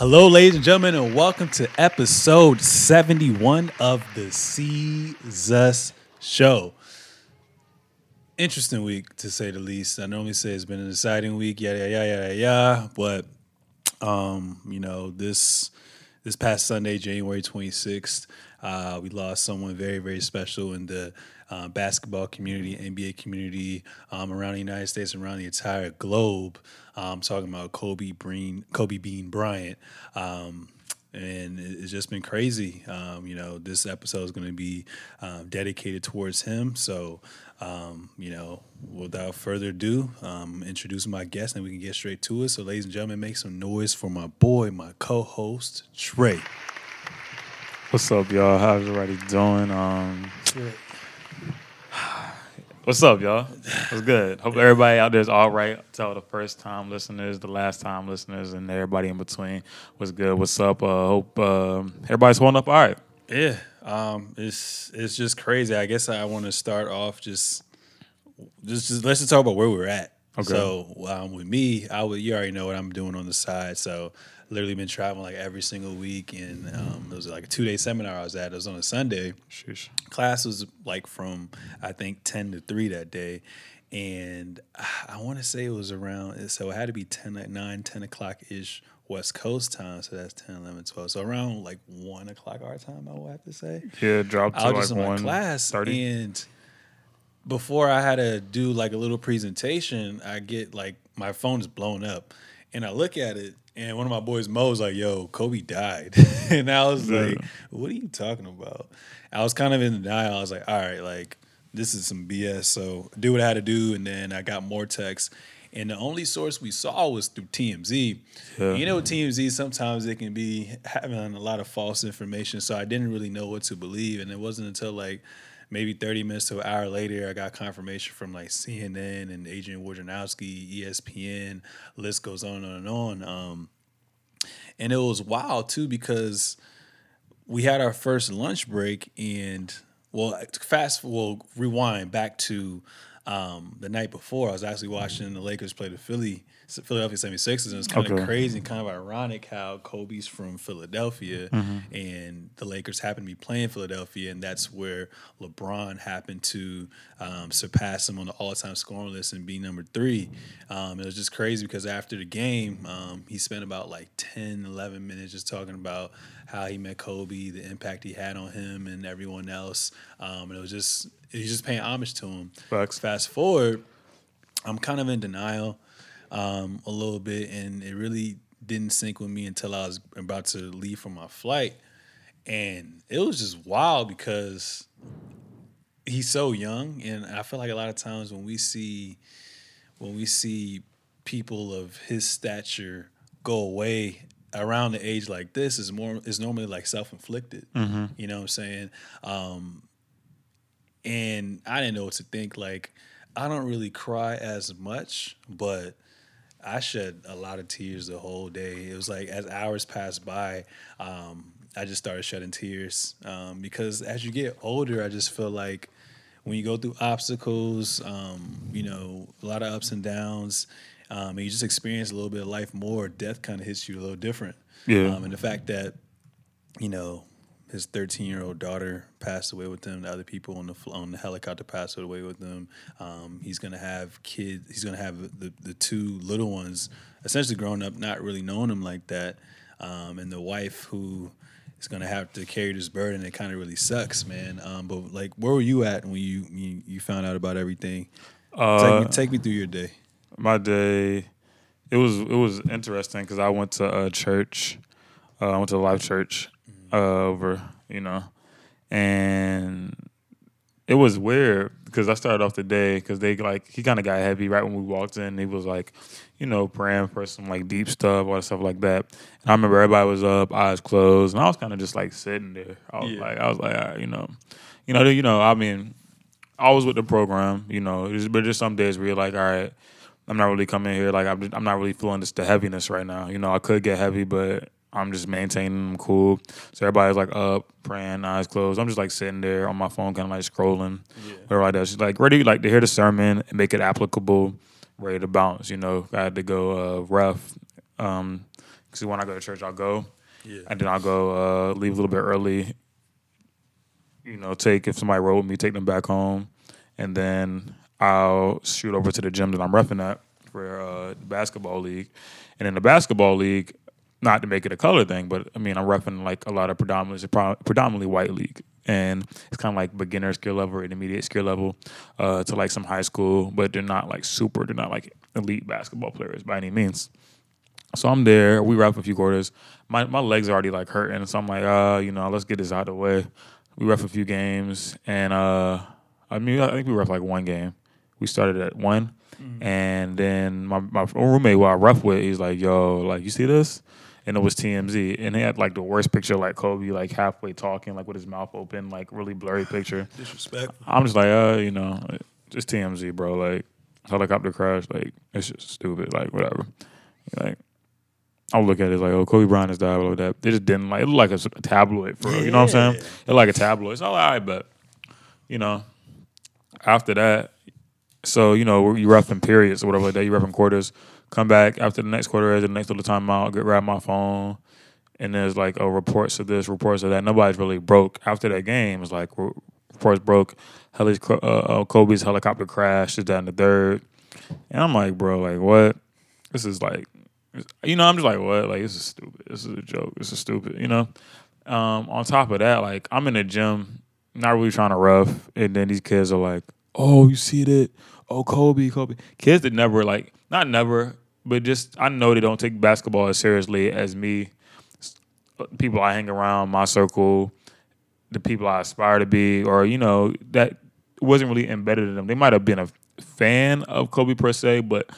Hello, ladies and gentlemen, and welcome to episode 71 of the Seezus Show. Interesting week, to say the least. I normally say it's been an exciting week, yeah, yeah, yeah, yeah, yeah. But, um, you know, this this past Sunday, January 26th, uh, we lost someone very, very special in the uh, basketball community, NBA community um, around the United States, around the entire globe. Um, talking about Kobe Bean, Kobe Bean Bryant. Um, and it's just been crazy. Um, you know, this episode is going to be um, dedicated towards him. So, um, you know, without further ado, um, introduce my guest, and we can get straight to it. So, ladies and gentlemen, make some noise for my boy, my co-host Trey. What's up, y'all? How's everybody doing? What's up, y'all? What's good? Hope everybody out there is all right. Tell the first time listeners, the last time listeners, and everybody in between. What's good? What's up? Uh, hope uh, everybody's holding up all right. Yeah, um, it's it's just crazy. I guess I want to start off just just, just let's just talk about where we're at. Okay. So um, with me, I would you already know what I'm doing on the side. So literally been traveling like every single week, and um, it was like a two day seminar I was at. It was on a Sunday. Sheesh. Class was like from I think ten to three that day, and I want to say it was around. So it had to be 10 at 9, 10 o'clock ish West Coast time. So that's 10, 11, 12. So around like one o'clock our time, I would have to say. Yeah, dropped to I was like just in my class thirty. and before I had to do like a little presentation, I get like my phone is blown up, and I look at it, and one of my boys Mo was like, "Yo, Kobe died," and I was Yeah. like, "What are you talking about?" I was kind of in denial. I was like, "All right, like this is some BS." So do what I had to do, and then I got more texts. And the only source we saw was through TMZ. Yeah. You know, TMZ sometimes it can be having a lot of false information. So I didn't really know what to believe, and it wasn't until like maybe 30 minutes to an hour later, I got confirmation from like CNN and Adrian Wojnarowski, ESPN. List goes on and on and on. Um, and it was wild too because we had our first lunch break and well fast we'll rewind back to um, the night before I was actually watching the Lakers play the Philly Philadelphia 76ers and it's kind of crazy and kind of ironic how Kobe's from Philadelphia Mm-hmm. and the Lakers happened to be playing Philadelphia and that's where LeBron happened to um, surpass him on the all-time scoring list and be number three. Um, it was just crazy because after the game, um, he spent about like 10, 11 minutes just talking about how he met Kobe, the impact he had on him and everyone else. Um, and it was just, he was just paying homage to him. Facts. Fast forward, I'm kind of in denial um, a little bit, and it really didn't sink with me until I was about to leave for my flight, and it was just wild because he's so young, and I feel like a lot of times when we see when we see people of his stature go away around the age like this is more is normally like self-inflicted you know what i'm saying? Um and i didn't know what to think like i don't really cry as much but i shed a lot of tears the whole day it was like as hours passed by um i just started shedding tears um because as you get older i just feel like when you go through obstacles, um, you know, a lot of ups and downs, um, and you just experience a little bit of life more, death kind of hits you a little different. Yeah. Um, and the fact that, you know, his 13 year old daughter passed away with him, the other people on the on the helicopter passed away with him. Um, he's gonna have kids. He's gonna have the the two little ones essentially growing up not really knowing him like that, um, and the wife who is gonna have to carry this burden. It kind of really sucks, man. Um, but like, where were you at when you you, you found out about everything? Uh, Take me, take me through your day. my day it was it was interesting because I went to a church. Uh, I went to a live church uh, over, you know, and it was weird because I started off the day because they like he kind of got heavy right when we walked in. He was like, you know, praying for some like deep stuff, all that stuff like that. And I remember everybody was up, eyes closed, and I was kind of just like sitting there. I was Yeah. like, I was like, right, you know, you know, you know. I mean, I was with the program, you know, but there's some days where you're like, all right, I'm not really coming here. Like I'm, just, I'm not really feeling this the heaviness right now. You know, I could get heavy, but I'm just maintaining. I'm cool. So everybody's like up, praying, eyes closed. I'm just like sitting there on my phone, kind of like scrolling, whatever like that. She's like ready, like to hear the sermon and make it applicable, ready to bounce. You know, I had to go uh, rough. Um, Because when I go to church, I'll go, Yeah. and then I'll go uh, leave a little bit early. You know, take if somebody rode with me, take them back home, and then I'll shoot over to the gym that I'm repping at for uh, the basketball league. And in the basketball league, not to make it a color thing, but I mean, I'm repping like a lot of predominantly predominantly white league, and it's kind of like beginner skill level, or intermediate skill level, uh, to like some high school, but they're not like super, they're not like elite basketball players by any means. So I'm there. We rep a few quarters. My my legs are already like hurting, so I'm like, uh, you know, let's get this out of the way. We ref a few games, and uh, I mean, I think we ref like one game. We started at one, and then my my roommate who I ref with, he's like, "Yo, like you see this?" And it was TMZ, and he had like the worst picture, like Kobe, like halfway talking, like with his mouth open, like really blurry picture. Disrespectful. I'm just like, uh, you know, just TMZ, bro. Like helicopter crash, like it's just stupid. Like whatever. Like I'll look at it like, oh, Kobe Bryant has died, all of that. They just didn't like it. Looked like a tabloid for real. You know what I'm saying? Yeah. It like a tabloid. It's all right, but you know, after that, so you know, you're roughing periods or whatever like that. You roughing quarters. Come back after the next quarter is the next little timeout. Get grab my phone, and there's like oh reports of this, reports of that. Nobody's really broke after that game. It's like re- reports broke. Heli's, uh, uh, Kobe's helicopter crash is down the third, and I'm like, bro, like what? This is like, you know, I'm just like, what? Like this is stupid. This is a joke. This is stupid. You know. Um, on top of that, like I'm in the gym, not really trying to rough, and then these kids are like, "Oh, you see that? Oh, Kobe, Kobe." Kids that never like, not never, but just I know they don't take basketball as seriously as me. People I hang around, my circle, the people I aspire to be, or you know that wasn't really embedded in them. They might have been a fan of Kobe per se, but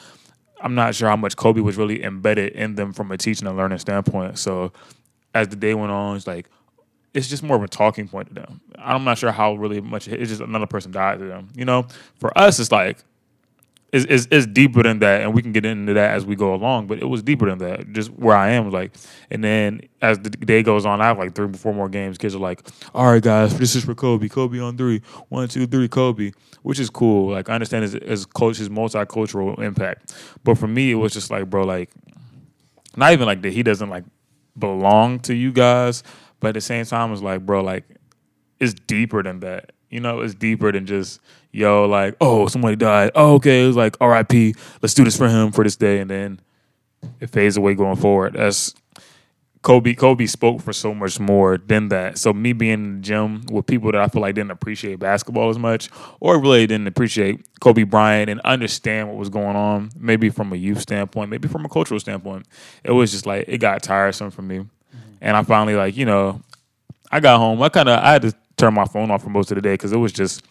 I'm not sure how much Kobe was really embedded in them from a teaching and learning standpoint. So as the day went on, it's like it's just more of a talking point to them. I'm not sure how really much it's just another person died to them. You know, for us, it's like it's, it's, it's deeper than that, and we can get into that as we go along. But it was deeper than that. Just where I am, like, and then as the day goes on, I have like three, or four more games. Kids are like, "All right, guys, this is for Kobe. Kobe on three. One, two, three, Kobe," which is cool. Like, I understand his, his coach, his multicultural impact. But for me, it was just like, bro, like, not even like that he doesn't like belong to you guys, but at the same time, it's like, bro, like, it's deeper than that. You know, it's deeper than just yo, like, oh, somebody died. Oh, okay. It was like R.I.P. Let's do this for him for this day, and then it fades away going forward. That's Kobe. Kobe spoke for so much more than that. So me being in the gym with people that I feel like didn't appreciate basketball as much, or really didn't appreciate Kobe Bryant and understand what was going on, maybe from a youth standpoint, maybe from a cultural standpoint, it was just like it got tiresome for me. And I finally like, you know, I got home. I kind of I had to turn my phone off for most of the day because it was just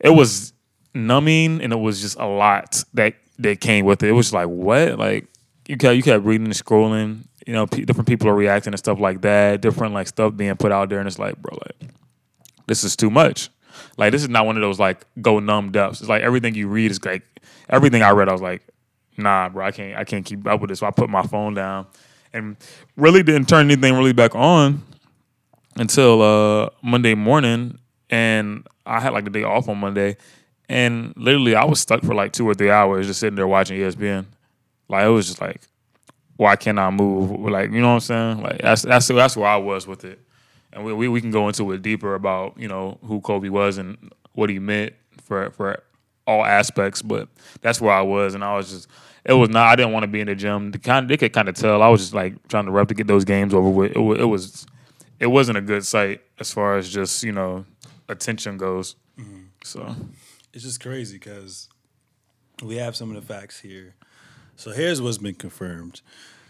it was numbing and it was just a lot that that came with it. It was like what like you kept you kept reading and scrolling. You know, pe different people are reacting and stuff like that. Different like stuff being put out there, and it's like, bro, like this is too much. Like this is not one of those like go numbed ups. It's like everything you read is like everything I read. I was like, nah, bro, I can't I can't keep up with this. So I put my phone down and really didn't turn anything really back on until uh, Monday morning, and I had like the day off on Monday, and literally I was stuck for like two or three hours just sitting there watching ESPN. Like it was just like, why can't I move? Like you know what I'm saying? Like that's that's that's where I was with it, and we we, we can go into it deeper about you know who Kobe was and what he meant for for all aspects, but that's where I was, and I was just. It was not. I didn't want to be in the gym. The kind, they could kind of tell. I was just like trying to rep to get those games over with. It, it was it wasn't a good sight as far as just you know attention goes. Mm-hmm. So It's just crazy because we have some of the facts here. So here's what's been confirmed.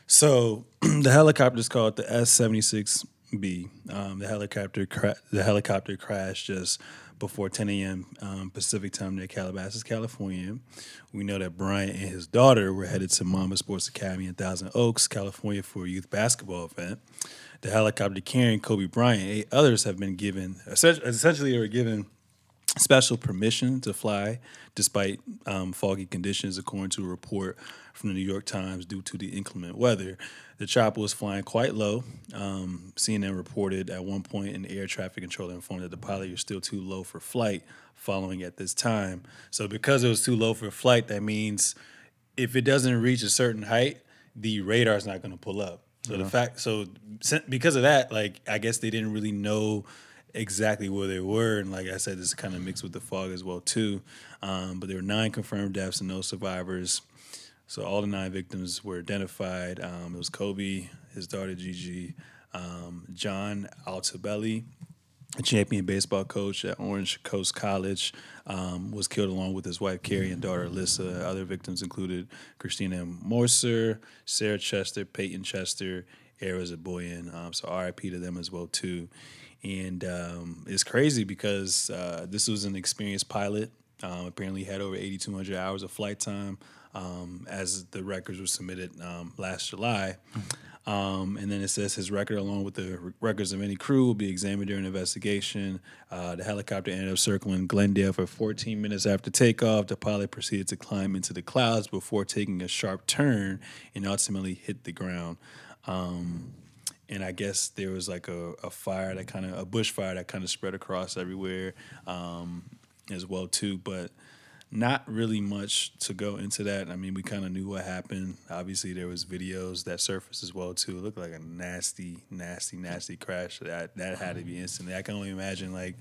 So the helicopter is called the S seventy six B. Um, The helicopter cra- the helicopter crashed just before 10 a.m. Um, Pacific time near Calabasas, California. We know that Bryant and his daughter were headed to Mamba Sports Academy in Thousand Oaks, California, for a youth basketball event. The helicopter carrying Kobe Bryant, eight others have been given. Essentially, they were given special permission to fly despite um, foggy conditions, according to a report from the New York Times, due to the inclement weather. The chopper was flying quite low. Um, CNN reported at one point an air traffic controller informed that the pilot was still too low for flight following at this time. So, because it was too low for flight, that means if it doesn't reach a certain height, the radar's not going to pull up. So the fact, so because of that, like I guess they didn't really know exactly where they were, and like I said, this kind of mixed with the fog as well too. Um, but there were nine confirmed deaths and no survivors. So all the nine victims were identified. Um, it was Kobe, his daughter Gigi, um, John Altobelli, a champion baseball coach at Orange Coast College, um, was killed along with his wife Keri and daughter Alyssa. Other victims included Christina Mauser, Sarah Chester, Payton Chester, Ara Zobayan. Um, so RIP to them as well too. And um, it's crazy because uh, this was an experienced pilot. Um, apparently, had over 8,200 hours of flight time um, as the records were submitted um, last July. Um, and then it says his record, along with the records of any crew, will be examined during investigation. Uh, the helicopter ended up circling Glendale for 14 minutes after takeoff. The pilot proceeded to climb into the clouds before taking a sharp turn and ultimately hit the ground. Um, and I guess there was like a, a fire that kind of a bushfire that kind of spread across everywhere um, as well too. But not really much to go into that. I mean, we kind of knew what happened. Obviously, there was videos that surfaced as well too. It looked like a nasty, nasty, nasty crash. That that had to be instantly. I can only imagine like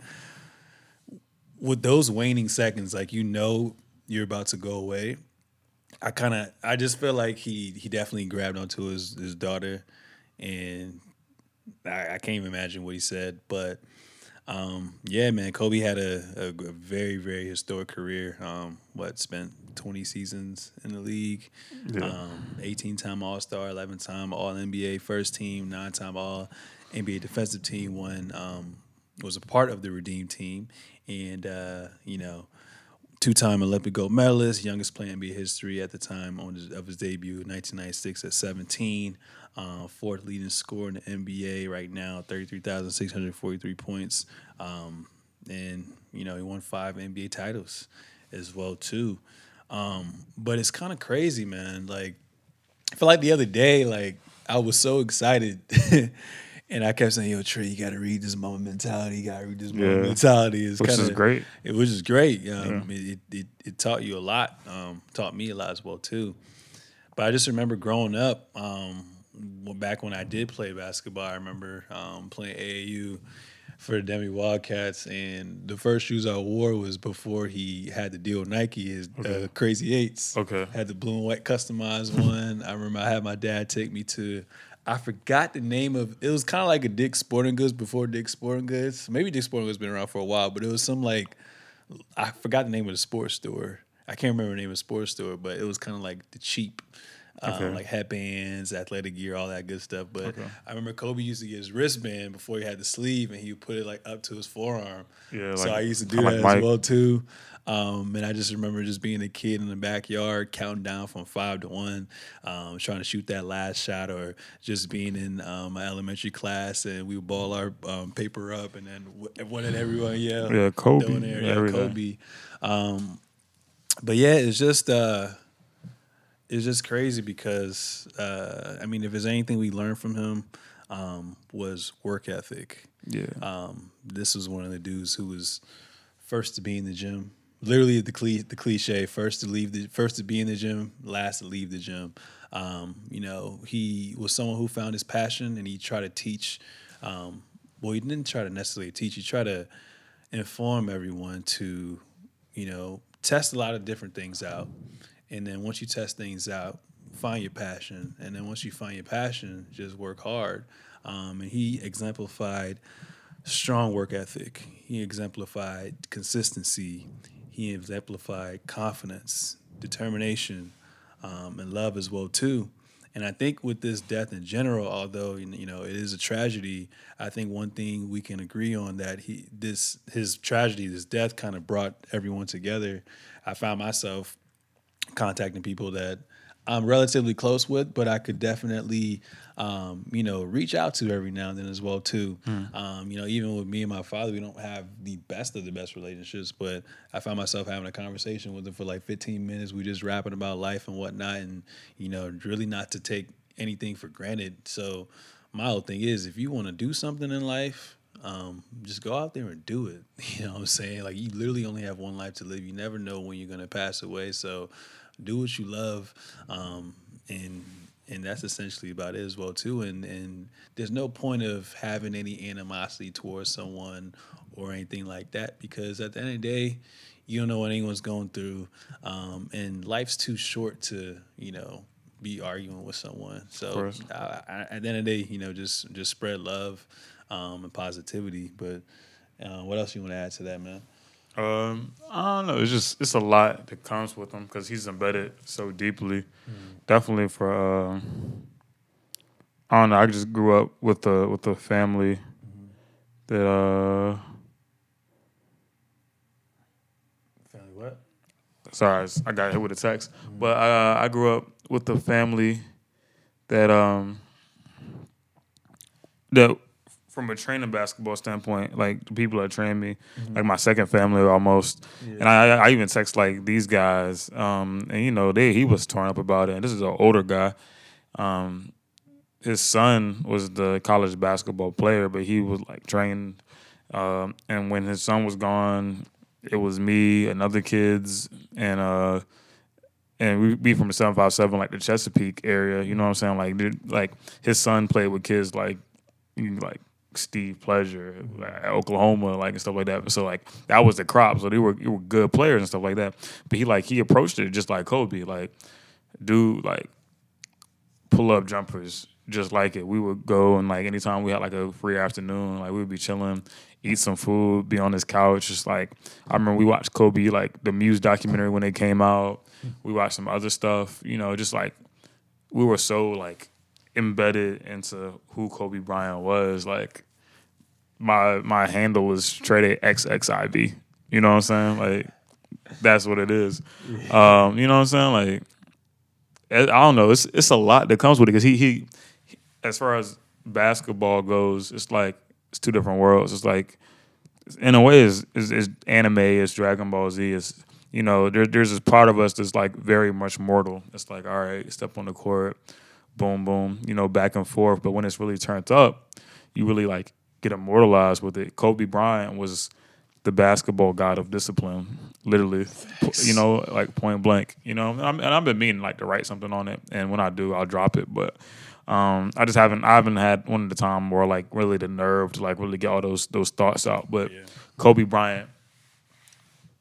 with those waning seconds, like you know you're about to go away. I kind of, I just feel like he he definitely grabbed onto his his daughter, and I, I can't even imagine what he said, but um, yeah, man, Kobe had a, a, a very, very historic career. Um, what spent twenty seasons in the league, Yeah. um, eighteen time All Star, eleven time All NBA first team, nine time All NBA defensive team. One um, was a part of the Redeem team, and uh, you know. Two-time Olympic gold medalist, youngest player in NBA history at the time on his, of his debut, 1996 at 17. Uh, fourth leading scorer in the NBA right now, 33,643 points. Um, and, you know, he won five NBA titles as well, too. Um, but it's kind of crazy, man. Like, I feel like the other day, like, I was so excited. and I kept saying, yo, Trey, you got to read this Mamba Mentality. You got to read this Mamba Yeah. mentality. It's Which is kinda- great. It was just great. Um, it, it, it, it taught you a lot, um, taught me a lot as well, too. But I just remember growing up, um, back when I did play basketball, I remember um, playing AAU for the Demi Wildcats, and the first shoes I wore was before he had to deal with Nike, his uh, Crazy Eights. Okay. Had the blue and white customized one. I remember I had my dad take me to, I forgot the name of, it was kind of like a Dick's Sporting Goods before Dick's Sporting Goods. Maybe Dick's Sporting Goods been around for a while, but it was some like, I forgot the name of the sports store. I can't remember the name of the sports store, but it was kind of like the cheap, um, Okay. like headbands, athletic gear, all that good stuff. But I remember Kobe used to get his wristband before he had the sleeve, and he would put it like up to his forearm. Yeah, so like- I used to do that like as Mike. well too. Um, and I just remember just being a kid in the backyard, counting down from five to one, um, trying to shoot that last shot, or just being in um, my elementary class and we would ball our um, paper up, and then w- one and everyone yell, Yeah, Kobe, yeah. Kobe. Um, but yeah, it's just uh, it's just crazy because uh, I mean, if there's anything we learned from him, um, was work ethic. Yeah. Um, this was one of the dudes who was first to be in the gym. Literally the cli- the cliche: first to leave the first to be in the gym, last to leave the gym. Um, you know, he was someone who found his passion, and he tried to teach. Um, well, he didn't try to necessarily teach. He tried to inform everyone to, you know, test a lot of different things out, and then once you test things out, find your passion, and then once you find your passion, just work hard. Um, and he exemplified strong work ethic. He exemplified consistency. He exemplified confidence, determination, um, and love as well too. And I think with this death in general, although you know it is a tragedy, I think one thing we can agree on that he this his tragedy, this death, kind of brought everyone together. I found myself contacting people that I'm relatively close with, but I could definitely, um, you know, reach out to every now and then as well too. Um, you know, even with me and my father, we don't have the best of the best relationships, but I found myself having a conversation with him for like 15 minutes. We just rapping about life and whatnot, and you know, really not to take anything for granted. So my whole thing is, if you want to do something in life, um, just go out there and do it. You know what I'm saying? Like you literally only have one life to live. You never know when you're gonna pass away. So do what you love, um, and and that's essentially about it as well too. And and there's no point of having any animosity towards someone or anything like that because at the end of the day, you don't know what anyone's going through, um, and life's too short to you know be arguing with someone. So I, I, at the end of the day, you know, just just spread love um, and positivity. But uh, what else you want to add to that, man? Um, I don't know. It's just it's a lot that comes with him because he's embedded so deeply. Mm. Definitely for uh, I don't know. I just grew up with a with a family mm-hmm. that uh. Family what? Sorry, I got hit with a text. Mm-hmm. But uh, I grew up with a family that um that from a training basketball standpoint, like the people that train me, mm-hmm. like my second family almost. Yeah. And I, I even text like these guys, um, and you know, they he was torn up about it. And this is an older guy. Um, his son was the college basketball player, but he was like trained. Um, and when his son was gone, it was me and other kids, and uh, and we be from the seven five seven, like the Chesapeake area. You know what I'm saying? Like, dude, like his son played with kids like, like Steve Pleasure, like, Oklahoma, like and stuff like that. So like that was the crop. So they were they were good players and stuff like that. But he like he approached it just like Kobe, like dude, like pull up jumpers just like it. We would go and like anytime we had like a free afternoon, like we would be chilling, eat some food, be on his couch. Just like I remember we watched Kobe like the Muse documentary when it came out. We watched some other stuff, you know, just like we were so like embedded into who Kobe Bryant was. Like my my handle was Treday XXIV. You know what I'm saying? Like that's what it is. Um, you know what I'm saying? Like I don't know. It's it's a lot that comes with it because he, he as far as basketball goes, it's like it's two different worlds. It's like in a way, is is anime, is Dragon Ball Z, is you know, there, there's this part of us that's like very much mortal. It's like, all right, step on the court, boom, boom, you know, back and forth. But when it's really turned up, you really like get immortalized with it. Kobe Bryant was the basketball god of discipline, literally, Thanks. you know, like point blank, you know. And, i have been meaning like to write something on it, and when I do, I'll drop it. But um, I just haven't, I haven't had one of the time where like really the nerve to like really get all those those thoughts out. But yeah. Kobe Bryant,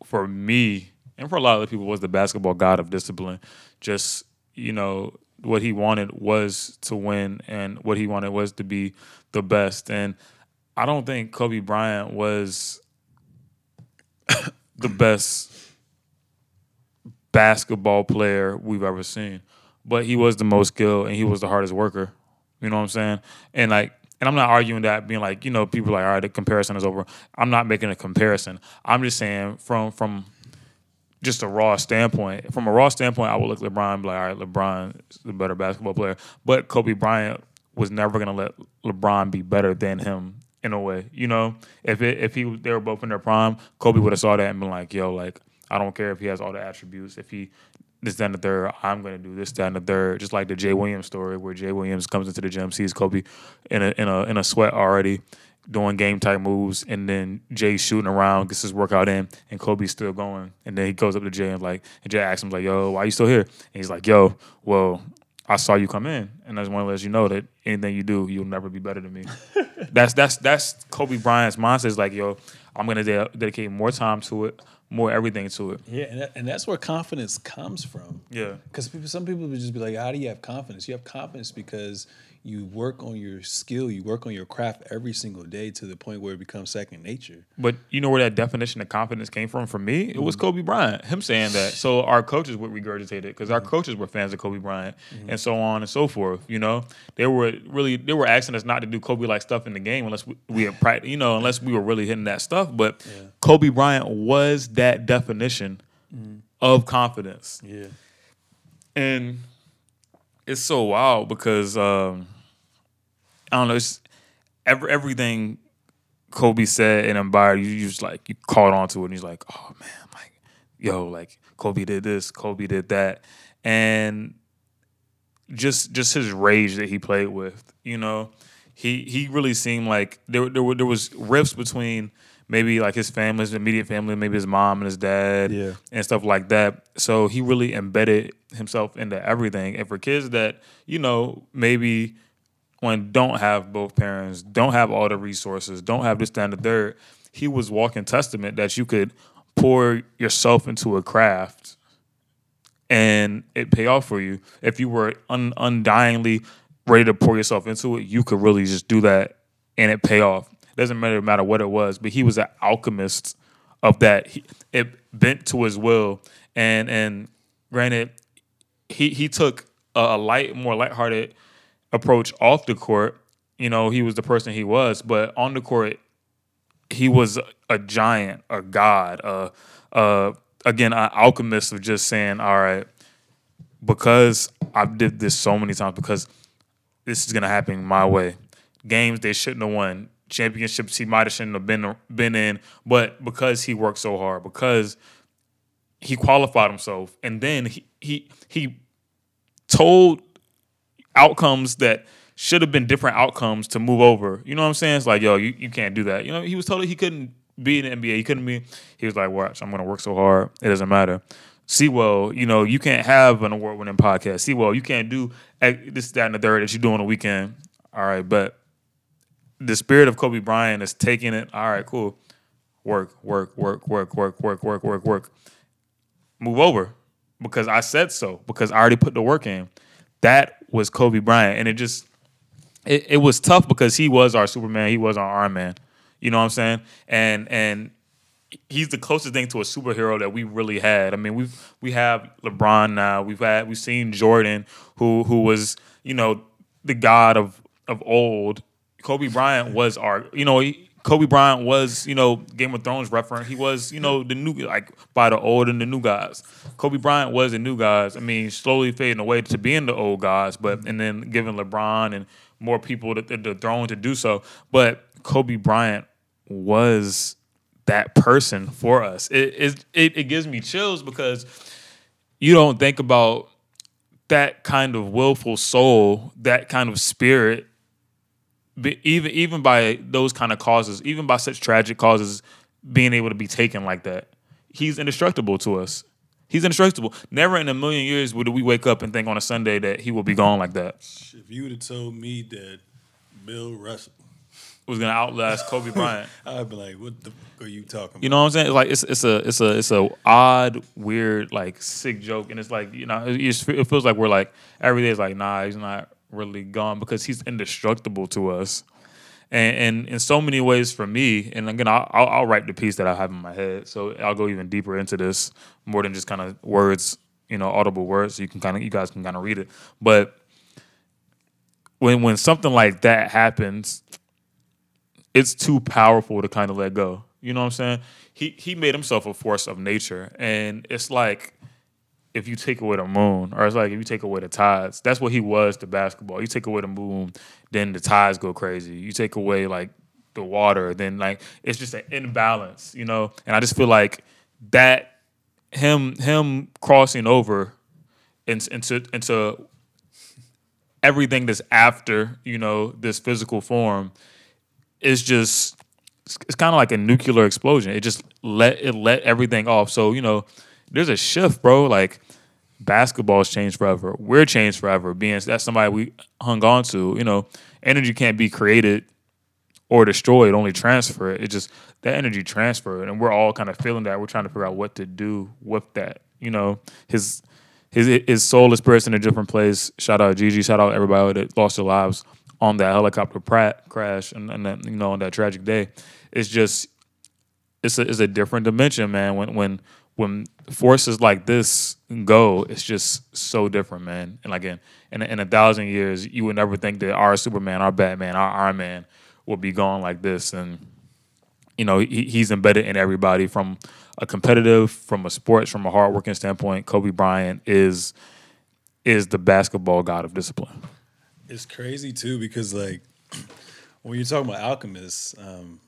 for me, and for a lot of people, was the basketball god of discipline. Just you know, what he wanted was to win, and what he wanted was to be the best. And I don't think Kobe Bryant was the best basketball player we've ever seen, but he was the most skilled and he was the hardest worker. You know what I'm saying? And like, and I'm not arguing that being like, you know, people like, all right, the comparison is over. I'm not making a comparison. I'm just saying from from just a raw standpoint. From a raw standpoint, I would look at LeBron like, all right, LeBron is the better basketball player. But Kobe Bryant was never gonna let LeBron be better than him in a way. You know, if it, if he they were both in their prime, Kobe would have saw that and been like, yo, like I don't care if he has all the attributes. If he this, and the third, I'm gonna do this, and the third. Just like the Jay Williams story, where Jay Williams comes into the gym, sees Kobe in a in a in a sweat already, doing game type moves, and then Jay shooting around, gets his workout in, and Kobe's still going. And then he goes up to Jay and like, and Jay asks him like, "Yo, why are you still here?" And he's like, "Yo, well, I saw you come in, and I just want to let you know that anything you do, you'll never be better than me." that's that's that's Kobe Bryant's mindset. Is like, "Yo, I'm gonna de- dedicate more time to it." more everything to it. Yeah, and, that, and that's where confidence comes from. Yeah, because people, some people would just be like, "How do you have confidence?" You have confidence because you work on your skill, you work on your craft every single day to the point where it becomes second nature. But you know where that definition of confidence came from for me? It was mm-hmm. Kobe Bryant, him saying that. So our coaches would regurgitate it because our mm-hmm. coaches were fans of Kobe Bryant mm-hmm. and so on and so forth. You know, they were really they were asking us not to do Kobe like stuff in the game unless we, we had practice, you know, unless we were really hitting that stuff. But yeah. Kobe Bryant was that definition mm-hmm. of confidence. Yeah, and it's so wild because. Um, I don't know. It's every, everything Kobe said and embodied. You, you just like you caught on to it, and he's like, oh man, like yo, like Kobe did this, Kobe did that, and just just his rage that he played with. You know, he he really seemed like there there were, there was rifts between maybe like his family, his immediate family, maybe his mom and his dad, yeah. and stuff like that. So he really embedded himself into everything. And for kids that you know maybe when don't have both parents, don't have all the resources, don't have this, that, and the third, he was walking testament that you could pour yourself into a craft and it pay off for you. If you were un- undyingly ready to pour yourself into it, you could really just do that and it pay off. Doesn't matter matter what it was, but he was an alchemist of that. He, it bent to his will, and and granted, he he took a, a light, more lighthearted approach off the court. You know, he was the person he was, but on the court, he was a giant, a god, a, a again, an alchemist of just saying, all right, because I did this so many times, because this is gonna happen my way. Games they shouldn't have won, championships he might have shouldn't have been been in, but because he worked so hard, because he qualified himself, and then he he he told outcomes that should have been different outcomes to move over. You know what I'm saying? It's like, yo, you, you can't do that. You know, he was told he couldn't be in the NBA. He couldn't be. He was like, watch, I'm gonna work so hard. It doesn't matter. Sewell, you know, you can't have an award winning podcast. Sewell, you can't do this, that, and the third that you do on the weekend. All right, but the spirit of Kobe Bryant is taking it. All right, cool. Work, work, work, work, work, work, work, work, work. Move over because I said so, because I already put the work in. That was Kobe Bryant. And it just, it, it was tough because he was our Superman. He was our Iron Man. You know what I'm saying? And, and, he's the closest thing to a superhero that we really had. I mean, we've we have LeBron now. We've had we've seen Jordan, who who was you know the god of of old. Kobe Bryant was our you know Kobe Bryant was you know Game of Thrones reference. He was you know the new like by the old and the new guys. Kobe Bryant was the new guys. I mean, slowly fading away to being the old guys, but and then giving LeBron and more people the, the throne to do so. But Kobe Bryant was that person for us. It, it it gives me chills because you don't think about that kind of willful soul, that kind of spirit, even even by those kind of causes, even by such tragic causes, being able to be taken like that. He's indestructible to us. He's indestructible. Never in a million years would we wake up and think on a Sunday that he will be gone like that. If you would have told me that Bill Russell was gonna outlast Kobe Bryant. I'd be like, "What the fuck are you talking about?" You know what I'm saying? Like it's it's a it's a it's a odd, weird, like sick joke, and it's like you know it, it feels like we're like every day is like, nah, he's not really gone because he's indestructible to us, and and in so many ways for me. And again, I'll, I'll, write the piece that I have in my head, so I'll go even deeper into this more than just kind of words, you know, audible words. So you can kind of you guys can kind of read it, but when when something like that happens it's too powerful to kind of let go. You know what I'm saying? He he made himself a force of nature, and it's like if you take away the moon, or it's like if you take away the tides. That's what he was to basketball. You take away the moon, then the tides go crazy. You take away like the water, then like it's just an imbalance, you know. And I just feel like that him him crossing over into into everything that's after you know this physical form is just it's kind of like a nuclear explosion. It just let it let everything off. So you know, there's a shift, bro. Like basketball's changed forever. We're changed forever. Being that's somebody we hung on to. You know, energy can't be created or destroyed. Only transfer it. It just that energy transferred, and we're all kind of feeling that. We're trying to figure out what to do with that. You know, his his his soul is spirit's in a different place. Shout out Gigi. Shout out everybody that lost their lives on that helicopter crash and, and that, you know on that tragic day. It's just it's a it's a different dimension, man. When when when forces like this go, it's just so different, man. And again, in in a thousand years, you would never think that our Superman, our Batman, our Iron Man would be gone like this. And you know, he, he's embedded in everybody from a competitive, from a sports, from a hardworking standpoint. Kobe Bryant is is the basketball god of discipline. It's crazy too because like when you're talking about alchemists, um,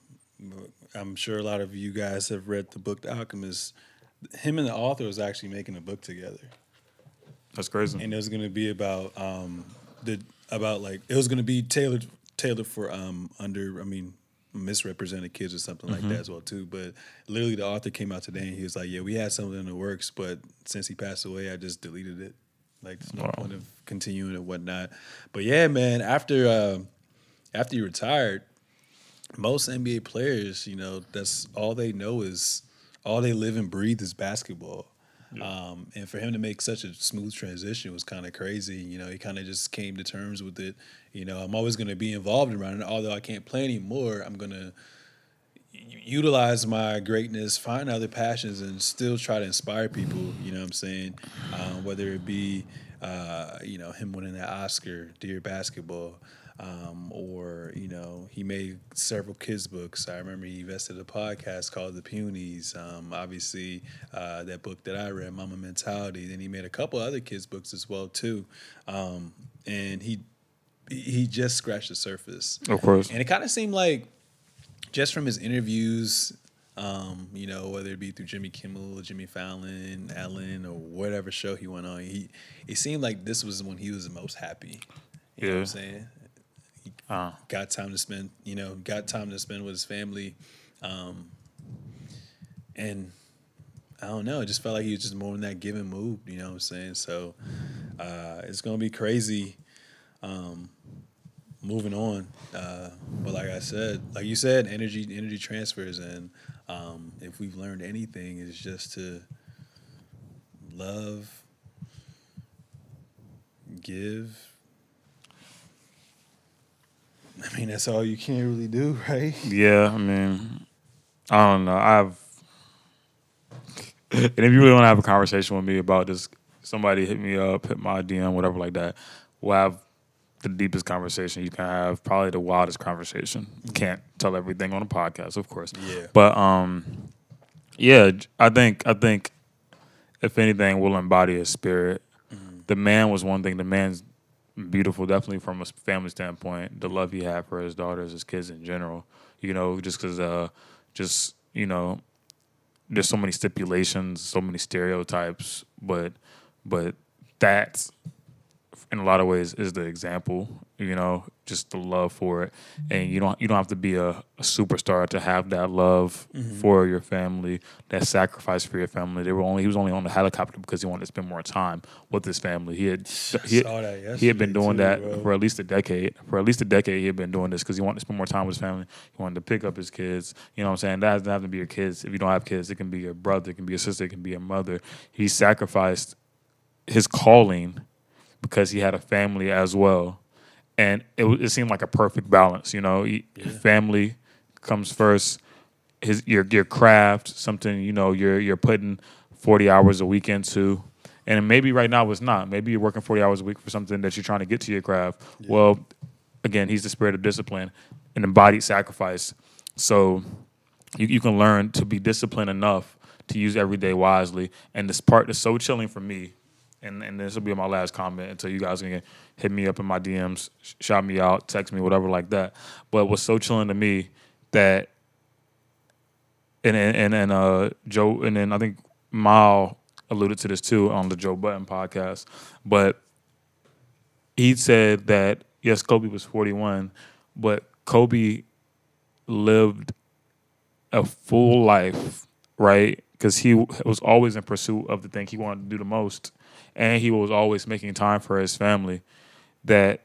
I'm sure a lot of you guys have read the book The Alchemist. Him and the author was actually making a book together. That's crazy. And it was going to be about um, the about like it was going to be tailored tailored for um, under I mean misrepresented kids or something mm-hmm. like that as well too. But literally, the author came out today and he was like, "Yeah, we had something in the works, but since he passed away, I just deleted it." Like there's no Wow. point of continuing and whatnot. But yeah, man, after uh, after you retired, most NBA players, you know, that's all they know is all they live and breathe is basketball. Um, and for him to make such a smooth transition was kind of crazy. You know, he kind of just came to terms with it. You know, I'm always going to be involved around it. Although I can't play anymore, I'm going to utilize my greatness, find other passions, and still try to inspire people. You know what I'm saying? Um, whether it be, uh, you know, him winning that Oscar, Dear Basketball, um, or you know, he made several kids books. I remember he invested a podcast called The Punies. Um, obviously, uh, that book that I read, Mamba Mentality. Then he made a couple other kids books as well too, um, and he he just scratched the surface. Of course. And it kind of seemed like just from his interviews, um, you know, whether it be through Jimmy Kimmel, Jimmy Fallon, Ellen, or whatever show he went on, he it seemed like this was when he was the most happy. You know what Yeah. I'm saying? Uh, Got time to spend, you know, got time to spend with his family. Um, and I don't know, it just felt like he was just more in that give and move, you know what I'm saying? So uh, it's gonna be crazy um, moving on. Uh, but like I said, like you said, energy energy transfers, and um, if we've learned anything, is just to love, give. I mean, that's all you can really do, right? yeah, I mean, I don't know. I've and if you really want to have a conversation with me about this, somebody hit me up, hit my DM, whatever like that. We'll have the deepest conversation you can have, probably the wildest conversation. Can't tell everything on a podcast, of course. Yeah. But um, yeah, I think I think if anything, we'll embody his spirit. The man was one thing. The man's beautiful, definitely from a family standpoint. The love he had for his daughters, his kids in general. You know, just because, uh, just you know, there's so many stipulations, so many stereotypes, but but that in a lot of ways is the example you know just the love for it. And you don't you don't have to be a, a superstar to have that love mm-hmm. for your family that sacrifice for your family. They were only he was only on the helicopter because he wanted to spend more time with his family. He had he, that he had been doing too, that bro. for at least a decade. For at least a decade he had been doing this because he wanted to spend more time with his family. He wanted to pick up his kids. You know what i'm saying? That doesn't have to be your kids. If you don't have kids it can be your brother it can be your sister it can be your mother. He sacrificed his calling because he had a family as well, and it it seemed like a perfect balance. You know, He- family comes first. His your your craft, something you know you're you're putting forty hours a week into, and maybe right now it's not. Maybe you're working forty hours a week for something that you're trying to get to your craft. Well, again, he's the spirit of discipline, and embodied sacrifice. So you, you can learn to be disciplined enough to use every day wisely. And this part is so chilling for me. And, and this will be my last comment until you guys can hit me up in my DMs, shout me out, text me, whatever like that. But what's so chilling to me that and and and, uh Joe and then I think Mal alluded to this too on the Joe Budden podcast, but he said that yes, Kobe was 41, but Kobe lived a full life, right? Because he was always in pursuit of the thing he wanted to do the most, and he was always making time for his family. That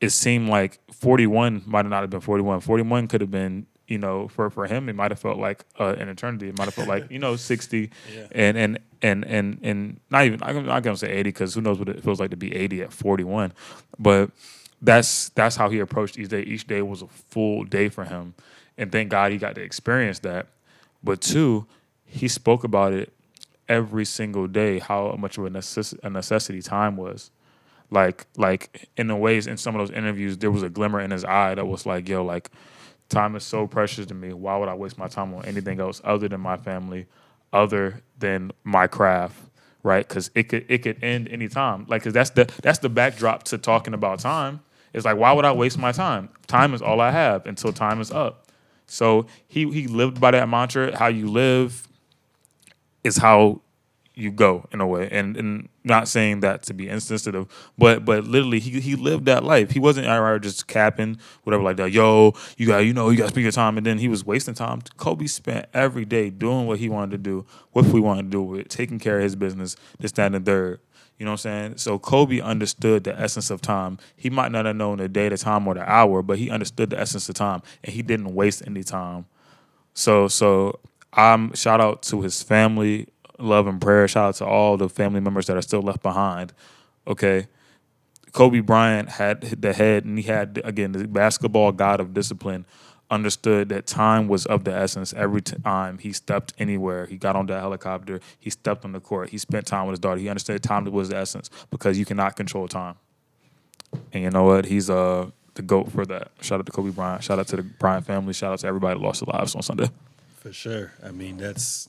it seemed like 41 might not have been 41. 41 could have been, you know, for for him, it might have felt like uh, an eternity. It might have felt like you know 60, Yeah. and and and and and not even I'm not gonna say 80 because who knows what it feels like to be 80 at 41, but that's that's how he approached each day. Each day was a full day for him, and thank God he got to experience that. But two, he spoke about it every single day. How much of a, necess- a necessity time was. Like like in the ways in some of those interviews, there was a glimmer in his eye that was like, yo, like time is so precious to me. Why would I waste my time on anything else other than my family, other than my craft? Right? Because it could it could end anytime. Like, cause that's the that's the backdrop to talking about time. It's like, why would I waste my time? Time is all I have until time is up. So he he lived by that mantra. How you live is how you go in a way, and and not saying that to be insensitive, but but literally he he lived that life. He wasn't here just capping whatever like that. Yo, you got you know you got to spend your time, and then he was wasting time. Kobe spent every day doing what he wanted to do, what we wanted to do with, taking care of his business, this that and the third. You know what I'm saying? So Kobe understood the essence of time. He might not have known the day, the time, or the hour, but he understood the essence of time, and he didn't waste any time. So so I'm shout out to his family, love and prayer. Shout out to all the family members that are still left behind. Okay. Kobe Bryant had the head, and he had again the basketball god of discipline. Understood that time was of the essence. Every time he stepped anywhere, he got on the helicopter, he stepped on the court, he spent time with his daughter. He understood time was the essence because you cannot control time. And you know what? He's uh the goat for that. Shout out to Kobe Bryant. Shout out to the Bryant family. Shout out to everybody that lost their lives on Sunday. For sure. I mean, that's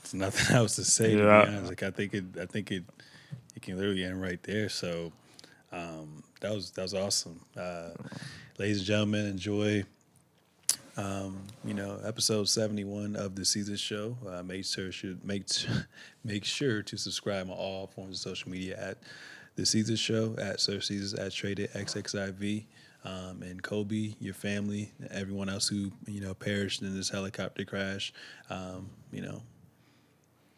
it's nothing else to say. To Yeah. be honest. Like I think it, I think it, it can literally end right there. So um, that was that was awesome, uh, ladies and gentlemen. Enjoy. Um, you know, episode seventy one of the Seezus Show. Uh, make sure should make make sure to subscribe on all forms of social media at the Seezus Show at Sir Seezus at Treday XXIV. Um, and Kobe, your family, everyone else who you know perished in this helicopter crash. Um, you know,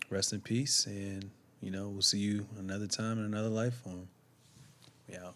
rest in peace, and you know we'll see you another time in another life form. Yeah.